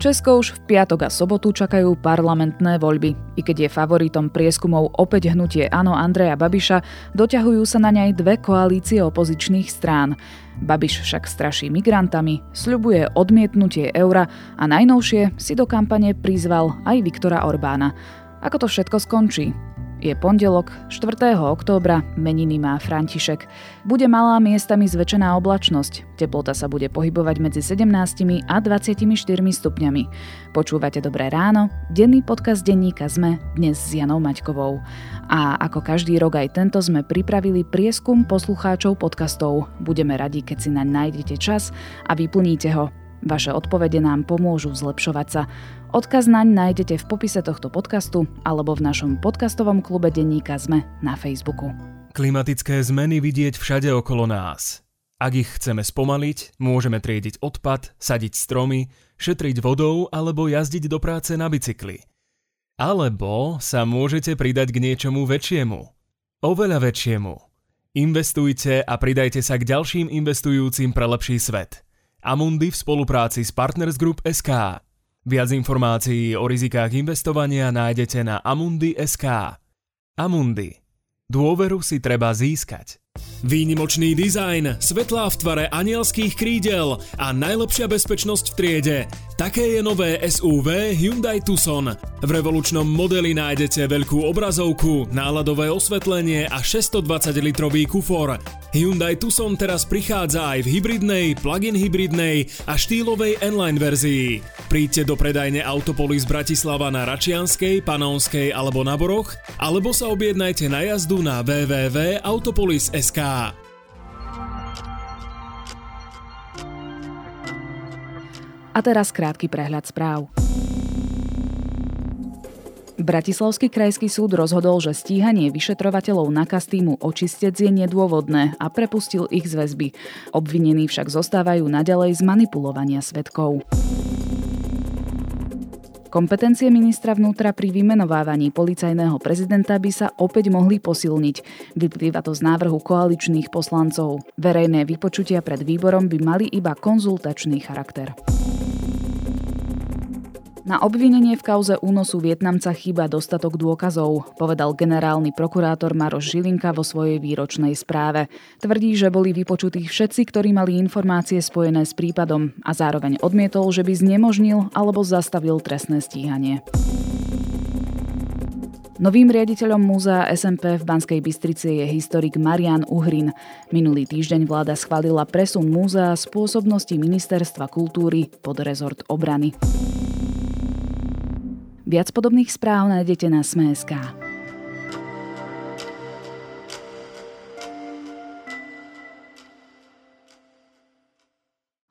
Česko už v piatok a sobotu čakajú parlamentné voľby. I keď je favoritom prieskumov opäť hnutie Áno Andreja Babiša, doťahujú sa na nej dve koalície opozičných strán. Babiš však straší migrantami, sľubuje odmietnutie eura a najnovšie si do kampane prizval aj Viktora Orbána. Ako to všetko skončí? Je pondelok, 4. októbra, meniny má František. Bude malá miestami zväčšená oblačnosť. Teplota sa bude pohybovať medzi 17 a 24 stupňami. Počúvate Dobré ráno, denný podcast denníka ZME, dnes s Janou Maťkovou. A ako každý rok aj tento sme pripravili prieskum poslucháčov podcastov. Budeme radi, keď si naň nájdete čas a vyplníte ho. Vaše odpovede nám pomôžu zlepšovať sa. Odkaz naň nájdete v popise tohto podcastu alebo v našom podcastovom klube denníka ZME na Facebooku. Klimatické zmeny vidieť všade okolo nás. Ak ich chceme spomaliť, môžeme triediť odpad, sadiť stromy, šetriť vodou alebo jazdiť do práce na bicykli. Alebo sa môžete pridať k niečomu väčšiemu. Oveľa väčšiemu. Investujte a pridajte sa k ďalším investujúcim pre lepší svet – Amundi v spolupráci s Partners Group SK. Viac informácií o rizikách investovania nájdete na amundi.sk. Amundi. Dôveru si treba získať. Výnimočný dizajn, svetlá v tvare anielských krídel a najlepšia bezpečnosť v triede. Také je nové SUV Hyundai Tucson. V revolučnom modeli nájdete veľkú obrazovku, náladové osvetlenie a 620-litrový kufor. Hyundai Tucson teraz prichádza aj v hybridnej, plug-in hybridnej a štýlovej N-Line verzii. Príďte do predajne Autopolis Bratislava na Račianskej, Panonskej alebo na Boroch, alebo sa objednajte na jazdu na www.autopolis.sk. A teraz krátky prehľad správ. Bratislavský krajský súd rozhodol, že stíhanie vyšetrovateľov na Kastýmu očistec je nedôvodné a prepustil ich z väzby. Obvinení však zostávajú naďalej z manipulovania svetkov. Kompetencie ministra vnútra pri vymenovávaní policajného prezidenta by sa opäť mohli posilniť. Vyplýva to z návrhu koaličných poslancov. Verejné vypočutia pred výborom by mali iba konzultačný charakter. Na obvinenie v kauze únosu Vietnamca chýba dostatok dôkazov, povedal generálny prokurátor Maroš Žilinka vo svojej výročnej správe. Tvrdí, že boli vypočutí všetci, ktorí mali informácie spojené s prípadom a zároveň odmietol, že by znemožnil alebo zastavil trestné stíhanie. Novým riaditeľom múzea SMP v Banskej Bystrici je historik Marian Uhrin. Minulý týždeň vláda schválila presun múzea z pôsobnosti Ministerstva kultúry pod rezort obrany. Viac podobných správ nájdete na Sme.sk.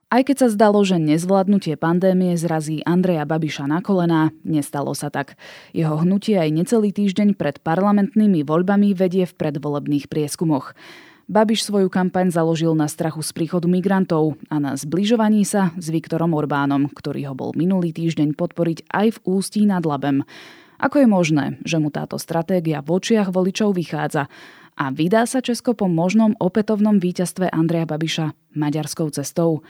Aj keď sa zdalo, že nezvládnutie pandémie zrazí Andreja Babiša na kolená, nestalo sa tak. Jeho hnutie aj necelý týždeň pred parlamentnými voľbami vedie v predvolebných prieskumoch. Babiš svoju kampaň založil na strachu z príchodu migrantov a na zbližovaní sa s Viktorom Orbánom, ktorý ho bol minulý týždeň podporiť aj v Ústí nad Labem. Ako je možné, že mu táto stratégia v očiach voličov vychádza a vydá sa Česko po možnom opätovnom víťazstve Andreja Babiša maďarskou cestou?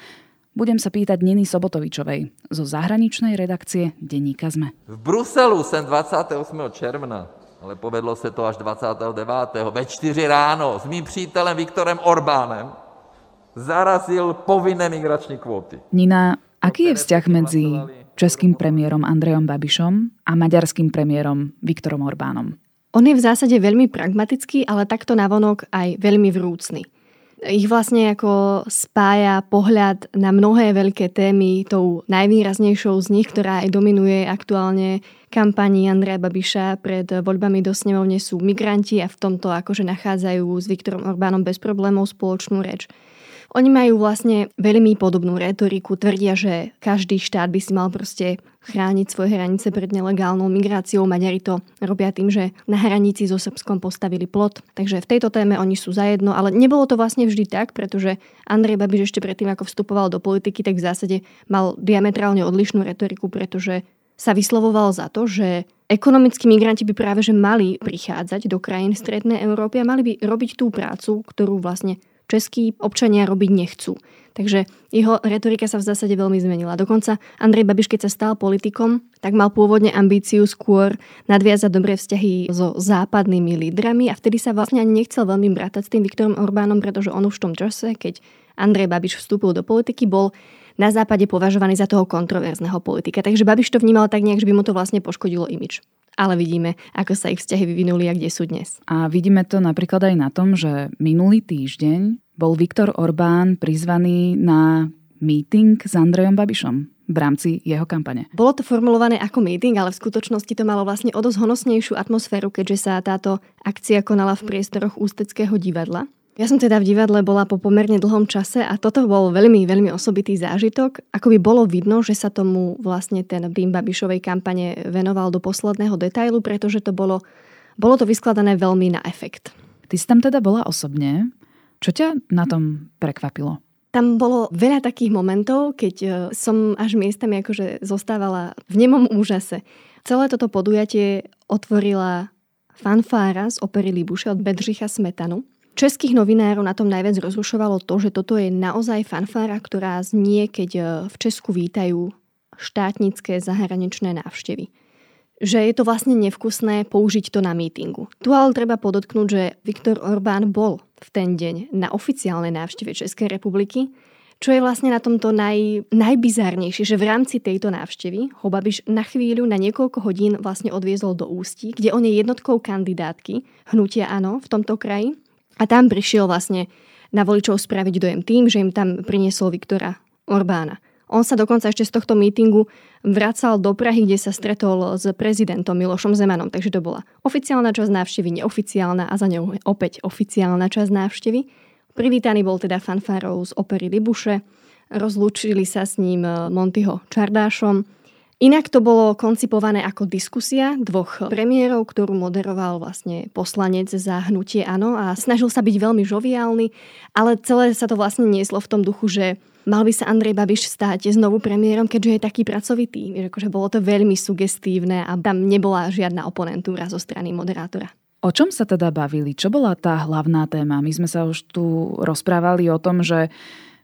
Budem sa pýtať Niny Sobotovičovej zo zahraničnej redakcie Denníka ZME. V Bruselu jsem 28. června ale povedlo se to až 29. ve 4 ráno s mým přítelem Viktorem Orbánem zarazil povinné migrační kvóty. Nina, aký je vzťah medzi českým premiérom Andrejom Babišom a maďarským premiérom Viktorom Orbánom? On je v zásade veľmi pragmatický, ale takto navonok aj veľmi vrúcný ich vlastne ako spája pohľad na mnohé veľké témy tou najvýraznejšou z nich, ktorá aj dominuje aktuálne kampani Andreja Babiša pred voľbami do snemovne sú migranti a v tomto akože nachádzajú s Viktorom Orbánom bez problémov spoločnú reč. Oni majú vlastne veľmi podobnú retoriku, tvrdia, že každý štát by si mal proste chrániť svoje hranice pred nelegálnou migráciou. Maďari to robia tým, že na hranici so Srbskom postavili plot. Takže v tejto téme oni sú zajedno, ale nebolo to vlastne vždy tak, pretože Andrej Babiš ešte predtým, ako vstupoval do politiky, tak v zásade mal diametrálne odlišnú retoriku, pretože sa vyslovoval za to, že ekonomickí migranti by práve že mali prichádzať do krajín strednej Európy a mali by robiť tú prácu, ktorú vlastne českí občania robiť nechcú. Takže jeho retorika sa v zásade veľmi zmenila. Dokonca Andrej Babiš, keď sa stal politikom, tak mal pôvodne ambíciu skôr nadviazať dobré vzťahy so západnými lídrami a vtedy sa vlastne ani nechcel veľmi brátať s tým Viktorom Orbánom, pretože on už v tom čase, keď Andrej Babiš vstúpil do politiky, bol na západe považovaný za toho kontroverzného politika. Takže Babiš to vnímal tak nejak, že by mu to vlastne poškodilo imič ale vidíme, ako sa ich vzťahy vyvinuli a kde sú dnes. A vidíme to napríklad aj na tom, že minulý týždeň bol Viktor Orbán prizvaný na meeting s Andrejom Babišom v rámci jeho kampane. Bolo to formulované ako meeting, ale v skutočnosti to malo vlastne o dosť honosnejšiu atmosféru, keďže sa táto akcia konala v priestoroch Ústeckého divadla. Ja som teda v divadle bola po pomerne dlhom čase a toto bol veľmi, veľmi osobitý zážitok. Ako by bolo vidno, že sa tomu vlastne ten Bim Babišovej kampane venoval do posledného detailu, pretože to bolo, bolo to vyskladané veľmi na efekt. Ty si tam teda bola osobne. Čo ťa na tom prekvapilo? Tam bolo veľa takých momentov, keď e, som až miestami akože zostávala v nemom úžase. Celé toto podujatie otvorila fanfára z opery Libuše od Bedřicha Smetanu. Českých novinárov na tom najviac rozrušovalo to, že toto je naozaj fanfára, ktorá znie, keď e, v Česku vítajú štátnické zahraničné návštevy. Že je to vlastne nevkusné použiť to na mítingu. Tu ale treba podotknúť, že Viktor Orbán bol v ten deň na oficiálnej návšteve Českej republiky, čo je vlastne na tomto naj, najbizárnejšie, že v rámci tejto návštevy ho Babiš na chvíľu, na niekoľko hodín vlastne odviezol do Ústí, kde on je jednotkou kandidátky hnutia Áno v tomto kraji a tam prišiel vlastne na voličov spraviť dojem tým, že im tam priniesol Viktora Orbána. On sa dokonca ešte z tohto mítingu vracal do Prahy, kde sa stretol s prezidentom Milošom Zemanom. Takže to bola oficiálna časť návštevy, neoficiálna a za ňou opäť oficiálna časť návštevy. Privítaný bol teda fanfárov z opery Libuše. Rozlúčili sa s ním Montyho Čardášom Inak to bolo koncipované ako diskusia dvoch premiérov, ktorú moderoval vlastne poslanec za hnutie Áno a snažil sa byť veľmi žoviálny, ale celé sa to vlastne nieslo v tom duchu, že mal by sa Andrej Babiš stať znovu premiérom, keďže je taký pracovitý. Akože bolo to veľmi sugestívne a tam nebola žiadna oponentúra zo strany moderátora. O čom sa teda bavili? Čo bola tá hlavná téma? My sme sa už tu rozprávali o tom, že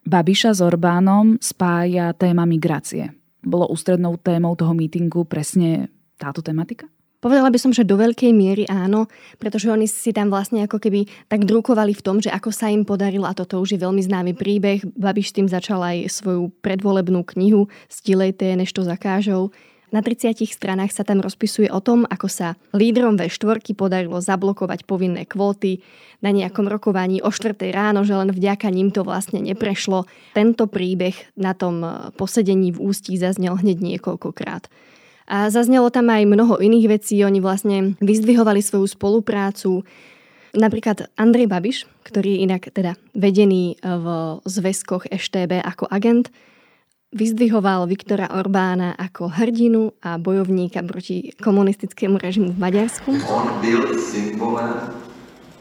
Babiša s Orbánom spája téma migrácie bolo ústrednou témou toho mítingu presne táto tematika? Povedala by som, že do veľkej miery áno, pretože oni si tam vlastne ako keby tak drukovali v tom, že ako sa im podarilo, a toto už je veľmi známy príbeh, Babiš tým začal aj svoju predvolebnú knihu Stilejte, než to zakážou, na 30 stranách sa tam rozpisuje o tom, ako sa lídrom V4 podarilo zablokovať povinné kvóty na nejakom rokovaní o 4 ráno, že len vďaka ním to vlastne neprešlo. Tento príbeh na tom e, posedení v ústí zaznel hneď niekoľkokrát. A zaznelo tam aj mnoho iných vecí. Oni vlastne vyzdvihovali svoju spoluprácu. Napríklad Andrej Babiš, ktorý je inak teda vedený v zväzkoch EŠTB ako agent, vyzdvihoval Viktora Orbána ako hrdinu a bojovníka proti komunistickému režimu v Maďarsku. On byl symbolem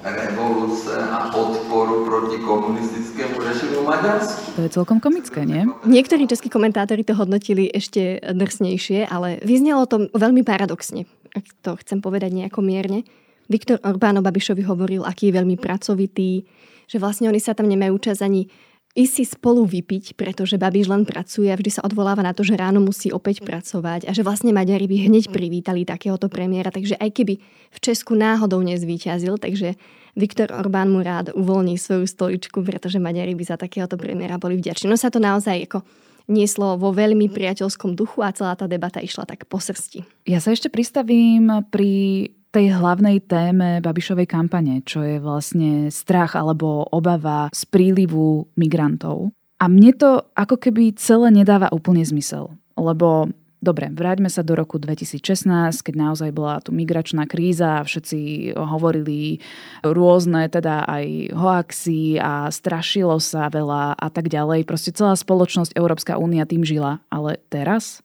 revoluce a odporu proti komunistickému režimu v Maďarsku. To je celkom komické, nie? Niektorí českí komentátori to hodnotili ešte drsnejšie, ale vyznelo to veľmi paradoxne, ak to chcem povedať nejako mierne. Viktor Orbán o Babišovi hovoril, aký je veľmi pracovitý, že vlastne oni sa tam nemajú čas ani ísť si spolu vypiť, pretože Babiš len pracuje a vždy sa odvoláva na to, že ráno musí opäť pracovať a že vlastne Maďari by hneď privítali takéhoto premiéra. Takže aj keby v Česku náhodou nezvíťazil, takže Viktor Orbán mu rád uvoľní svoju stoličku, pretože Maďari by za takéhoto premiéra boli vďační. No sa to naozaj ako nieslo vo veľmi priateľskom duchu a celá tá debata išla tak po srsti. Ja sa ešte pristavím pri tej hlavnej téme Babišovej kampane, čo je vlastne strach alebo obava z prílivu migrantov. A mne to ako keby celé nedáva úplne zmysel. Lebo Dobre, vráťme sa do roku 2016, keď naozaj bola tu migračná kríza a všetci hovorili rôzne teda aj hoaxy a strašilo sa veľa a tak ďalej. Proste celá spoločnosť Európska únia tým žila. Ale teraz?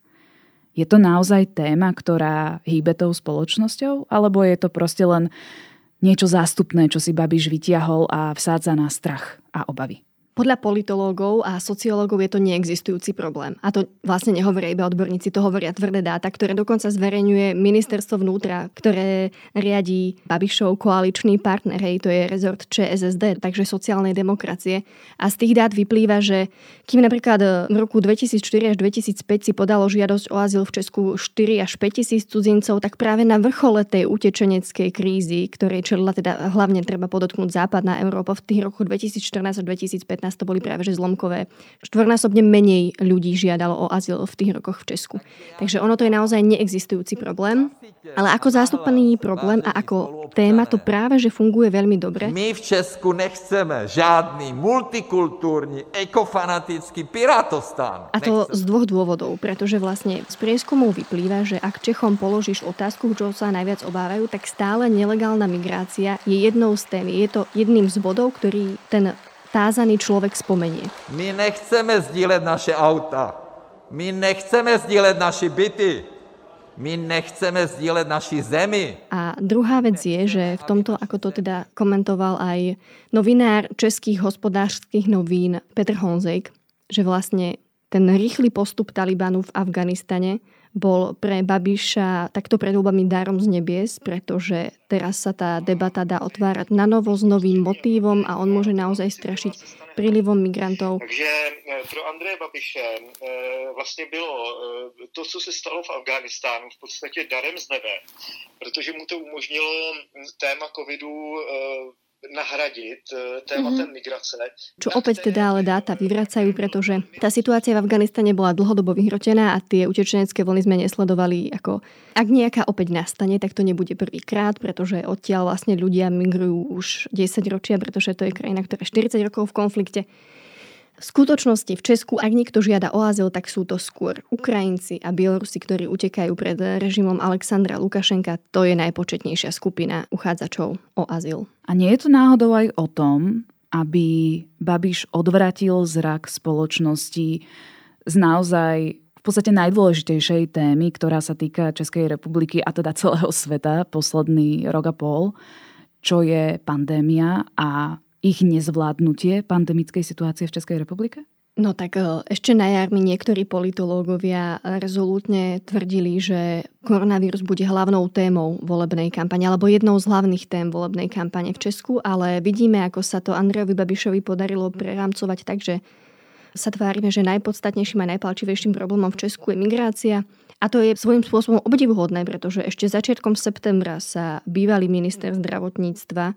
Je to naozaj téma, ktorá hýbe tou spoločnosťou? Alebo je to proste len niečo zástupné, čo si Babiš vytiahol a vsádza na strach a obavy? Podľa politológov a sociológov je to neexistujúci problém. A to vlastne nehovoria iba odborníci, to hovoria tvrdé dáta, ktoré dokonca zverejňuje ministerstvo vnútra, ktoré riadí Babišov koaličný partner, hej, to je rezort ČSSD, takže sociálnej demokracie. A z tých dát vyplýva, že kým napríklad v roku 2004 až 2005 si podalo žiadosť o azyl v Česku 4 až 5 tisíc cudzincov, tak práve na vrchole tej utečeneckej krízy, ktorej čelila teda hlavne treba podotknúť západná Európa v tých rokoch 2014 a 2015 to boli práve že zlomkové. Štvornásobne menej ľudí žiadalo o azyl v tých rokoch v Česku. Takže ono to je naozaj neexistujúci problém, ale ako zástupný problém a ako téma to práve že funguje veľmi dobre. My v Česku nechceme žádný multikultúrny, ekofanatický pirátostán. A to z dvoch dôvodov, pretože vlastne z prieskumov vyplýva, že ak Čechom položíš otázku, čo sa najviac obávajú, tak stále nelegálna migrácia je jednou z tém. Je to jedným z bodov, ktorý ten tázaný človek spomenie. My nechceme sdílet naše auta. My nechceme sdílet naše byty. My nechceme sdílet naši zemi. A druhá vec je, že v tomto, ako to teda komentoval aj novinár českých hospodárskych novín Petr Honzek, že vlastne ten rýchly postup Talibanu v Afganistane bol pre Babiša takto pred voľbami darom z nebies, pretože teraz sa tá debata dá otvárať na novo s novým motívom a on môže naozaj strašiť prílivom migrantov. Takže eh, pro Andreje Babiše eh, vlastně bylo eh, to, co se stalo v Afghánistánu, v podstatě darem z nebe, protože mu to umožnilo téma covidu nahradiť e, tématem mm-hmm. migrace. Čo opäť teda ale dáta vyvracajú, pretože tá situácia v Afganistane bola dlhodobo vyhrotená a tie utečenecké vlny sme nesledovali ako ak nejaká opäť nastane, tak to nebude prvýkrát, pretože odtiaľ vlastne ľudia migrujú už 10 ročia, pretože to je krajina, ktorá je 40 rokov v konflikte. V skutočnosti v Česku, ak niekto žiada o azyl, tak sú to skôr Ukrajinci a Bielorusi, ktorí utekajú pred režimom Alexandra Lukašenka. To je najpočetnejšia skupina uchádzačov o azyl. A nie je to náhodou aj o tom, aby Babiš odvratil zrak spoločnosti z naozaj v podstate najdôležitejšej témy, ktorá sa týka Českej republiky a teda celého sveta posledný rok a pol, čo je pandémia a ich nezvládnutie pandemickej situácie v Českej republike? No tak e, ešte na jar mi niektorí politológovia rezolútne tvrdili, že koronavírus bude hlavnou témou volebnej kampane, alebo jednou z hlavných tém volebnej kampane v Česku, ale vidíme, ako sa to Andrejovi Babišovi podarilo prerámcovať tak, že sa tvárime, že najpodstatnejším a najpalčivejším problémom v Česku je migrácia. A to je svojím spôsobom obdivuhodné, pretože ešte začiatkom septembra sa bývalý minister zdravotníctva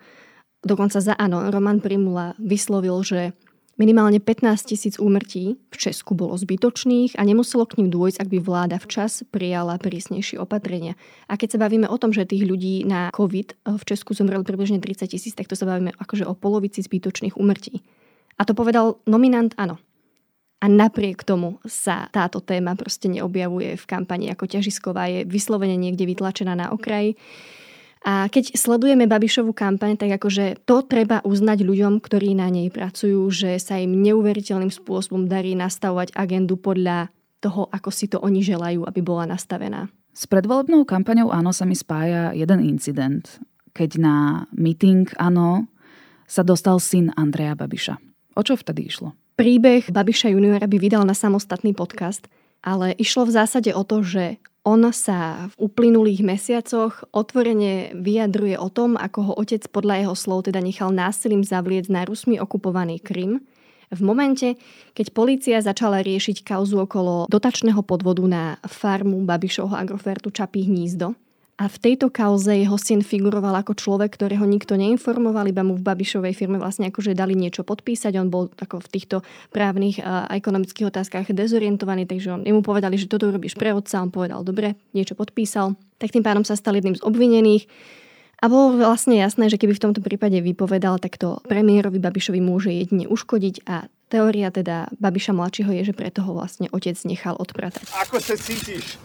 Dokonca za áno, Roman Primula vyslovil, že minimálne 15 tisíc úmrtí v Česku bolo zbytočných a nemuselo k ním dôjsť, ak by vláda včas prijala prísnejšie opatrenia. A keď sa bavíme o tom, že tých ľudí na COVID v Česku zomrelo približne 30 tisíc, tak to sa bavíme akože o polovici zbytočných úmrtí. A to povedal nominant áno. A napriek tomu sa táto téma proste neobjavuje v kampani ako ťažisková, je vyslovene niekde vytlačená na okraji. A keď sledujeme Babišovú kampaň, tak akože to treba uznať ľuďom, ktorí na nej pracujú, že sa im neuveriteľným spôsobom darí nastavovať agendu podľa toho, ako si to oni želajú, aby bola nastavená. S predvolebnou kampaňou Áno sa mi spája jeden incident, keď na meeting Áno sa dostal syn Andreja Babiša. O čo vtedy išlo? Príbeh Babiša juniora by vydal na samostatný podcast, ale išlo v zásade o to, že on sa v uplynulých mesiacoch otvorene vyjadruje o tom, ako ho otec podľa jeho slov teda nechal násilím zavliec na Rusmi okupovaný Krym. V momente, keď polícia začala riešiť kauzu okolo dotačného podvodu na farmu Babišovho Agrofertu Čapí hnízdo, a v tejto kauze jeho syn figuroval ako človek, ktorého nikto neinformoval, iba mu v Babišovej firme vlastne akože dali niečo podpísať. On bol ako v týchto právnych a ekonomických otázkach dezorientovaný, takže on, jemu povedali, že toto urobíš pre otca. On povedal, dobre, niečo podpísal. Tak tým pádom sa stal jedným z obvinených. A bolo vlastne jasné, že keby v tomto prípade vypovedal, tak to premiérovi Babišovi môže jedine uškodiť a teória teda Babiša mladšieho je, že preto ho vlastne otec nechal odpratať. Ako sa cítiš?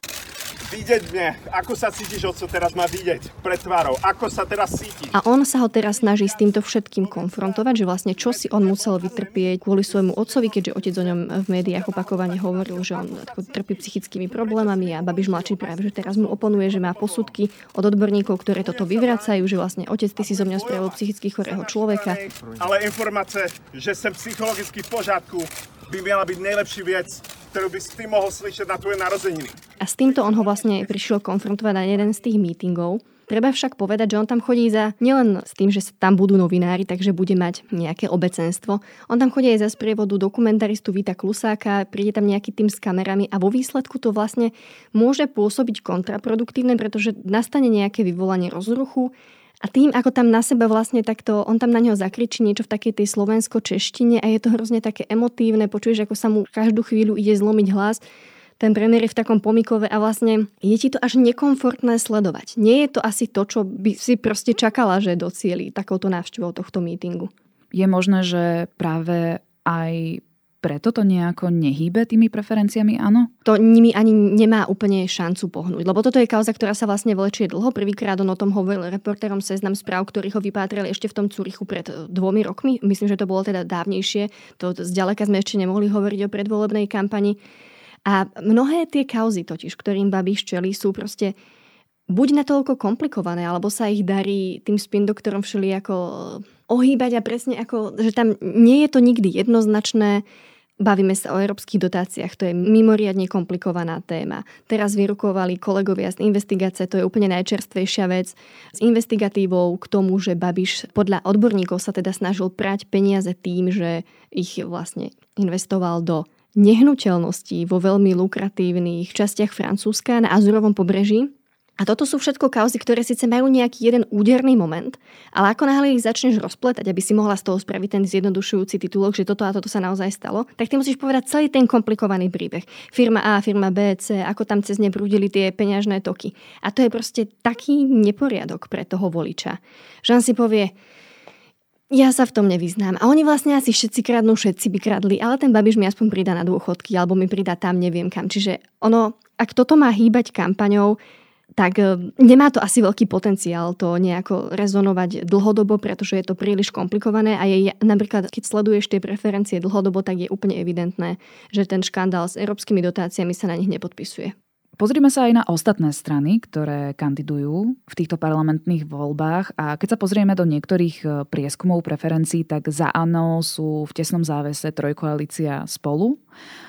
Vidieť mne. Ako sa cítiš, oco, teraz má vidieť pred tvárou? Ako sa teraz cítiš? A on sa ho teraz snaží s týmto všetkým konfrontovať, že vlastne čo si on musel vytrpieť kvôli svojmu otcovi, keďže otec o ňom v médiách opakovane hovoril, že on trpí psychickými problémami a Babiš mladší práve, že teraz mu oponuje, že má posudky od odborníkov, ktoré toto vyvracajú, že vlastne otec, ty si zo mňa spravil psychicky chorého človeka. Ale informácie, že som psychologicky v pořádku, by mala byť najlepší vec, ktorú by si ty mohol slyšať na tvoje narozeniny. A s týmto on ho vlastne prišiel konfrontovať na jeden z tých mítingov. Treba však povedať, že on tam chodí za nielen s tým, že tam budú novinári, takže bude mať nejaké obecenstvo. On tam chodí aj za sprievodu dokumentaristu Vita Klusáka, príde tam nejaký tým s kamerami a vo výsledku to vlastne môže pôsobiť kontraproduktívne, pretože nastane nejaké vyvolanie rozruchu, a tým, ako tam na seba vlastne takto, on tam na neho zakričí niečo v takej tej slovensko-češtine a je to hrozne také emotívne, počuješ, ako sa mu každú chvíľu ide zlomiť hlas. Ten premiér je v takom pomikove a vlastne je ti to až nekomfortné sledovať. Nie je to asi to, čo by si proste čakala, že docieli takouto návštevou tohto mítingu. Je možné, že práve aj preto to nejako nehýbe tými preferenciami, áno? To nimi ani nemá úplne šancu pohnúť, lebo toto je kauza, ktorá sa vlastne vlečie dlho. Prvýkrát on o tom hovoril reportérom seznam správ, ktorí ho vypátrali ešte v tom Cúrichu pred e, dvomi rokmi. Myslím, že to bolo teda dávnejšie. To zďaleka sme ešte nemohli hovoriť o predvolebnej kampani. A mnohé tie kauzy totiž, ktorým Babiš čeli, sú proste buď natoľko komplikované, alebo sa ich darí tým spin doktorom všeli ako ohýbať a presne ako, že tam nie je to nikdy jednoznačné, Bavíme sa o európskych dotáciách, to je mimoriadne komplikovaná téma. Teraz vyrukovali kolegovia z investigácie, to je úplne najčerstvejšia vec, s investigatívou k tomu, že Babiš podľa odborníkov sa teda snažil prať peniaze tým, že ich vlastne investoval do nehnuteľností vo veľmi lukratívnych častiach Francúzska na Azurovom pobreží. A toto sú všetko kauzy, ktoré síce majú nejaký jeden úderný moment, ale ako náhle ich začneš rozpletať, aby si mohla z toho spraviť ten zjednodušujúci titulok, že toto a toto sa naozaj stalo, tak ty musíš povedať celý ten komplikovaný príbeh. Firma A, firma B, C, ako tam cez ne prúdili tie peňažné toky. A to je proste taký neporiadok pre toho voliča, že on si povie, ja sa v tom nevyznám. A oni vlastne asi všetci kradnú, všetci by kradli, ale ten Babiš mi aspoň pridá na dôchodky, alebo mi pridá tam, neviem kam. Čiže ono, ak toto má hýbať kampaňou, tak e, nemá to asi veľký potenciál to nejako rezonovať dlhodobo, pretože je to príliš komplikované a je napríklad, keď sleduješ tie preferencie dlhodobo, tak je úplne evidentné, že ten škandál s európskymi dotáciami sa na nich nepodpisuje. Pozrime sa aj na ostatné strany, ktoré kandidujú v týchto parlamentných voľbách a keď sa pozrieme do niektorých e, prieskumov preferencií, tak za áno sú v tesnom závese trojkoalícia spolu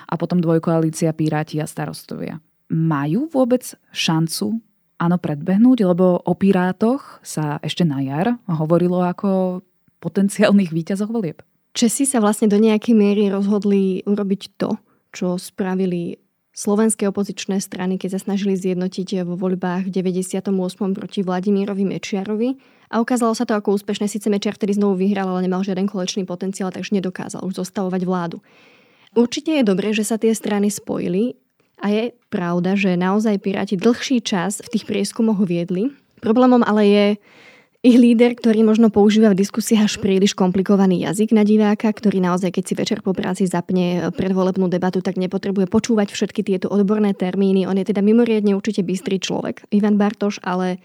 a potom dvojkoalícia Piráti a starostovia. Majú vôbec šancu áno predbehnúť, lebo o Pirátoch sa ešte na jar hovorilo ako potenciálnych výťazoch volieb. Česi sa vlastne do nejakej miery rozhodli urobiť to, čo spravili slovenské opozičné strany, keď sa snažili zjednotiť vo voľbách v 98. proti Vladimírovi Mečiarovi. A ukázalo sa to ako úspešné. Sice Mečiar vtedy znovu vyhral, ale nemal žiaden kolečný potenciál, takže nedokázal už zostavovať vládu. Určite je dobré, že sa tie strany spojili a je pravda, že naozaj Piráti dlhší čas v tých prieskumoch viedli. Problémom ale je ich líder, ktorý možno používa v diskusiách až príliš komplikovaný jazyk na diváka, ktorý naozaj, keď si večer po práci zapne predvolebnú debatu, tak nepotrebuje počúvať všetky tieto odborné termíny. On je teda mimoriadne určite bystrý človek, Ivan Bartoš, ale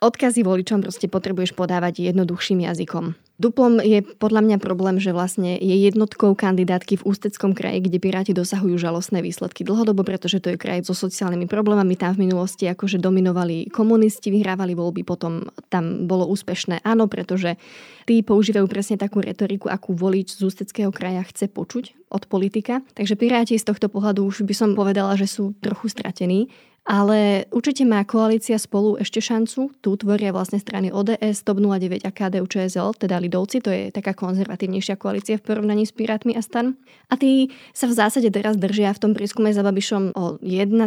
odkazy voličom proste potrebuješ podávať jednoduchším jazykom. Duplom je podľa mňa problém, že vlastne je jednotkou kandidátky v Ústeckom kraji, kde Piráti dosahujú žalostné výsledky dlhodobo, pretože to je kraj so sociálnymi problémami. Tam v minulosti akože dominovali komunisti, vyhrávali voľby, potom tam bolo úspešné áno, pretože tí používajú presne takú retoriku, akú volič z Ústeckého kraja chce počuť od politika. Takže Piráti z tohto pohľadu už by som povedala, že sú trochu stratení. Ale určite má koalícia spolu ešte šancu. Tu tvoria vlastne strany ODS, TOP 09 a KDU ČSL, teda Lidovci, to je taká konzervatívnejšia koalícia v porovnaní s Pirátmi a Stan. A tí sa v zásade teraz držia v tom prieskume za Babišom o 1,5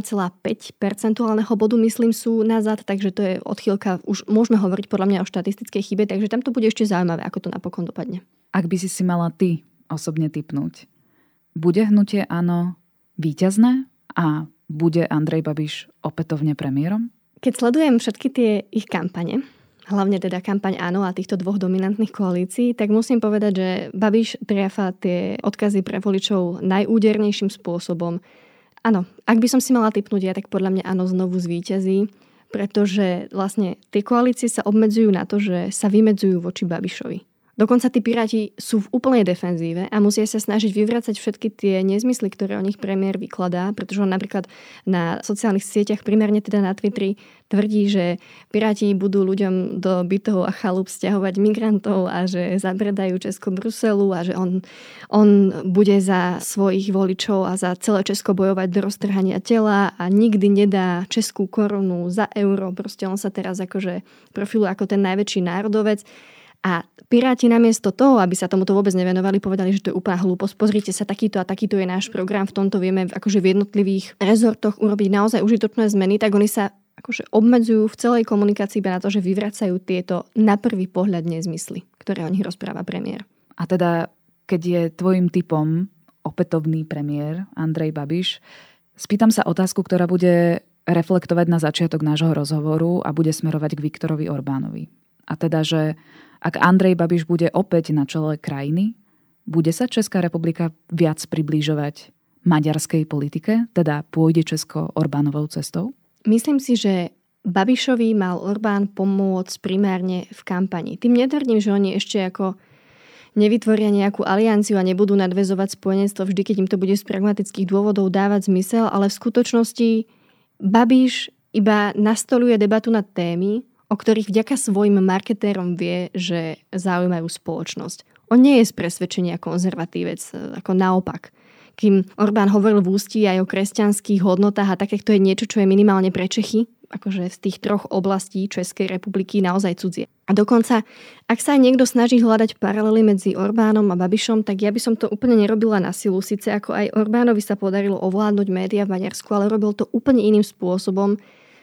percentuálneho bodu, myslím, sú nazad, takže to je odchýlka, už môžeme hovoriť podľa mňa o štatistickej chybe, takže tam to bude ešte zaujímavé, ako to napokon dopadne. Ak by si si mala ty osobne typnúť, bude hnutie áno víťazné a bude Andrej Babiš opätovne premiérom? Keď sledujem všetky tie ich kampane, hlavne teda kampaň Áno a týchto dvoch dominantných koalícií, tak musím povedať, že Babiš triafa tie odkazy pre voličov najúdernejším spôsobom Áno, ak by som si mala typnúť ja, tak podľa mňa áno, znovu zvíťazí, pretože vlastne tie koalície sa obmedzujú na to, že sa vymedzujú voči Babišovi. Dokonca tí piráti sú v úplnej defenzíve a musia sa snažiť vyvracať všetky tie nezmysly, ktoré o nich premiér vykladá, pretože on napríklad na sociálnych sieťach, primárne teda na Twitteri, tvrdí, že piráti budú ľuďom do bytov a chalup stiahovať migrantov a že zabredajú Česko Bruselu a že on, on bude za svojich voličov a za celé Česko bojovať do roztrhania tela a nikdy nedá českú korunu za euro. Proste on sa teraz akože profiluje ako ten najväčší národovec. A Piráti namiesto toho, aby sa tomuto vôbec nevenovali, povedali, že to je úplná hlúposť. Pozrite sa, takýto a takýto je náš program, v tomto vieme akože v jednotlivých rezortoch urobiť naozaj užitočné zmeny, tak oni sa akože obmedzujú v celej komunikácii iba na to, že vyvracajú tieto na prvý pohľad nezmysly, ktoré o nich rozpráva premiér. A teda, keď je tvojim typom opätovný premiér Andrej Babiš, spýtam sa otázku, ktorá bude reflektovať na začiatok nášho rozhovoru a bude smerovať k Viktorovi Orbánovi. A teda, že ak Andrej Babiš bude opäť na čele krajiny, bude sa Česká republika viac približovať maďarskej politike, teda pôjde Česko Orbánovou cestou? Myslím si, že Babišovi mal Orbán pomôcť primárne v kampani. Tým netvrdím, že oni ešte ako nevytvoria nejakú alianciu a nebudú nadvezovať spojenectvo vždy, keď im to bude z pragmatických dôvodov dávať zmysel, ale v skutočnosti Babiš iba nastoluje debatu na témy, o ktorých vďaka svojim marketérom vie, že zaujímajú spoločnosť. On nie je z presvedčenia konzervatívec, e, ako naopak. Kým Orbán hovoril v ústí aj o kresťanských hodnotách a také, je niečo, čo je minimálne pre Čechy, akože z tých troch oblastí Českej republiky naozaj cudzie. A dokonca, ak sa aj niekto snaží hľadať paralely medzi Orbánom a Babišom, tak ja by som to úplne nerobila na silu. Sice ako aj Orbánovi sa podarilo ovládnuť médiá v Maďarsku, ale robil to úplne iným spôsobom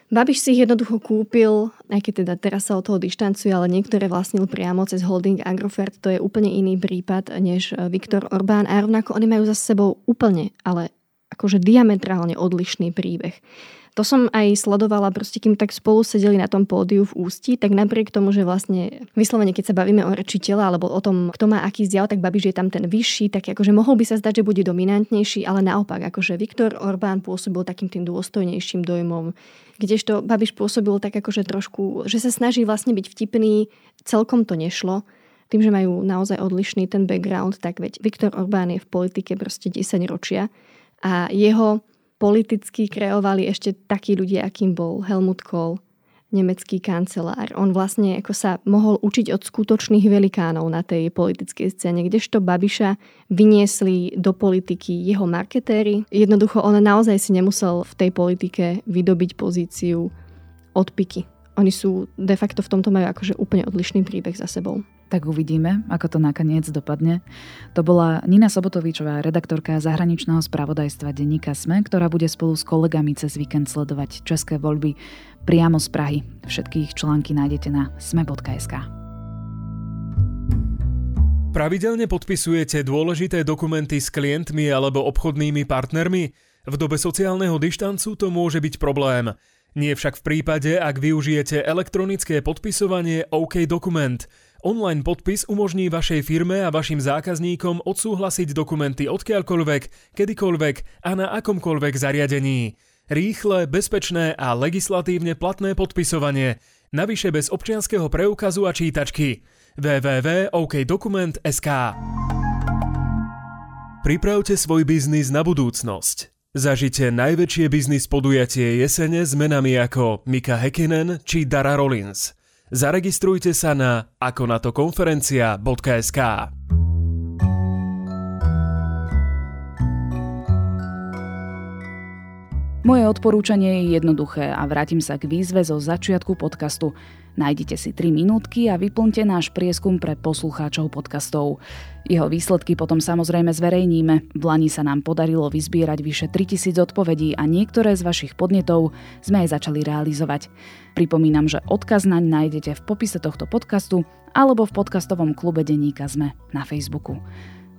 Babiš si ich jednoducho kúpil, aj keď teda teraz sa od toho dištancuje, ale niektoré vlastnil priamo cez holding Agrofert, to je úplne iný prípad než eh, Viktor Orbán a rovnako oni majú za sebou úplne, ale akože diametrálne odlišný príbeh. To som aj sledovala, proste kým tak spolu sedeli na tom pódiu v Ústi, tak napriek tomu, že vlastne vyslovene, keď sa bavíme o reči tela alebo o tom, kto má aký zjav, tak Babiš je tam ten vyšší, tak akože mohol by sa zdať, že bude dominantnejší, ale naopak, akože Viktor Orbán pôsobil takým tým dôstojnejším dojmom, kdežto Babiš pôsobil tak akože trošku, že sa snaží vlastne byť vtipný, celkom to nešlo. Tým, že majú naozaj odlišný ten background, tak veď Viktor Orbán je v politike proste 10 ročia a jeho politicky kreovali ešte takí ľudia, akým bol Helmut Kohl, nemecký kancelár. On vlastne ako sa mohol učiť od skutočných velikánov na tej politickej scéne, kdežto Babiša vyniesli do politiky jeho marketéry. Jednoducho on naozaj si nemusel v tej politike vydobiť pozíciu od piky. Oni sú de facto v tomto majú akože úplne odlišný príbeh za sebou. Tak uvidíme, ako to nakoniec dopadne. To bola Nina Sobotovičová, redaktorka zahraničného spravodajstva denníka SME, ktorá bude spolu s kolegami cez víkend sledovať české voľby priamo z Prahy. Všetky ich články nájdete na sme.sk. Pravidelne podpisujete dôležité dokumenty s klientmi alebo obchodnými partnermi? V dobe sociálneho dištancu to môže byť problém. Nie však v prípade, ak využijete elektronické podpisovanie OK Dokument – Online podpis umožní vašej firme a vašim zákazníkom odsúhlasiť dokumenty odkiaľkoľvek, kedykoľvek a na akomkoľvek zariadení. Rýchle, bezpečné a legislatívne platné podpisovanie. Navyše bez občianského preukazu a čítačky. www.okdokument.sk Pripravte svoj biznis na budúcnosť. Zažite najväčšie biznis podujatie jesene s menami ako Mika Hekinen či Dara Rollins – Zaregistrujte sa na akonatokonferencia.sk Moje odporúčanie je jednoduché a vrátim sa k výzve zo začiatku podcastu. Nájdite si 3 minútky a vyplňte náš prieskum pre poslucháčov podcastov. Jeho výsledky potom samozrejme zverejníme. V Lani sa nám podarilo vyzbierať vyše 3000 odpovedí a niektoré z vašich podnetov sme aj začali realizovať. Pripomínam, že odkaz naň nájdete v popise tohto podcastu alebo v podcastovom klube Denníka Zme na Facebooku.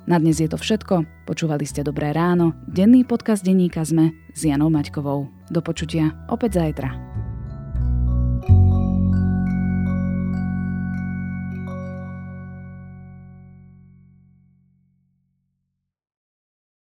Na dnes je to všetko. Počúvali ste Dobré ráno, denný podcast Denníka Zme s Janou Maťkovou. Do počutia opäť zajtra.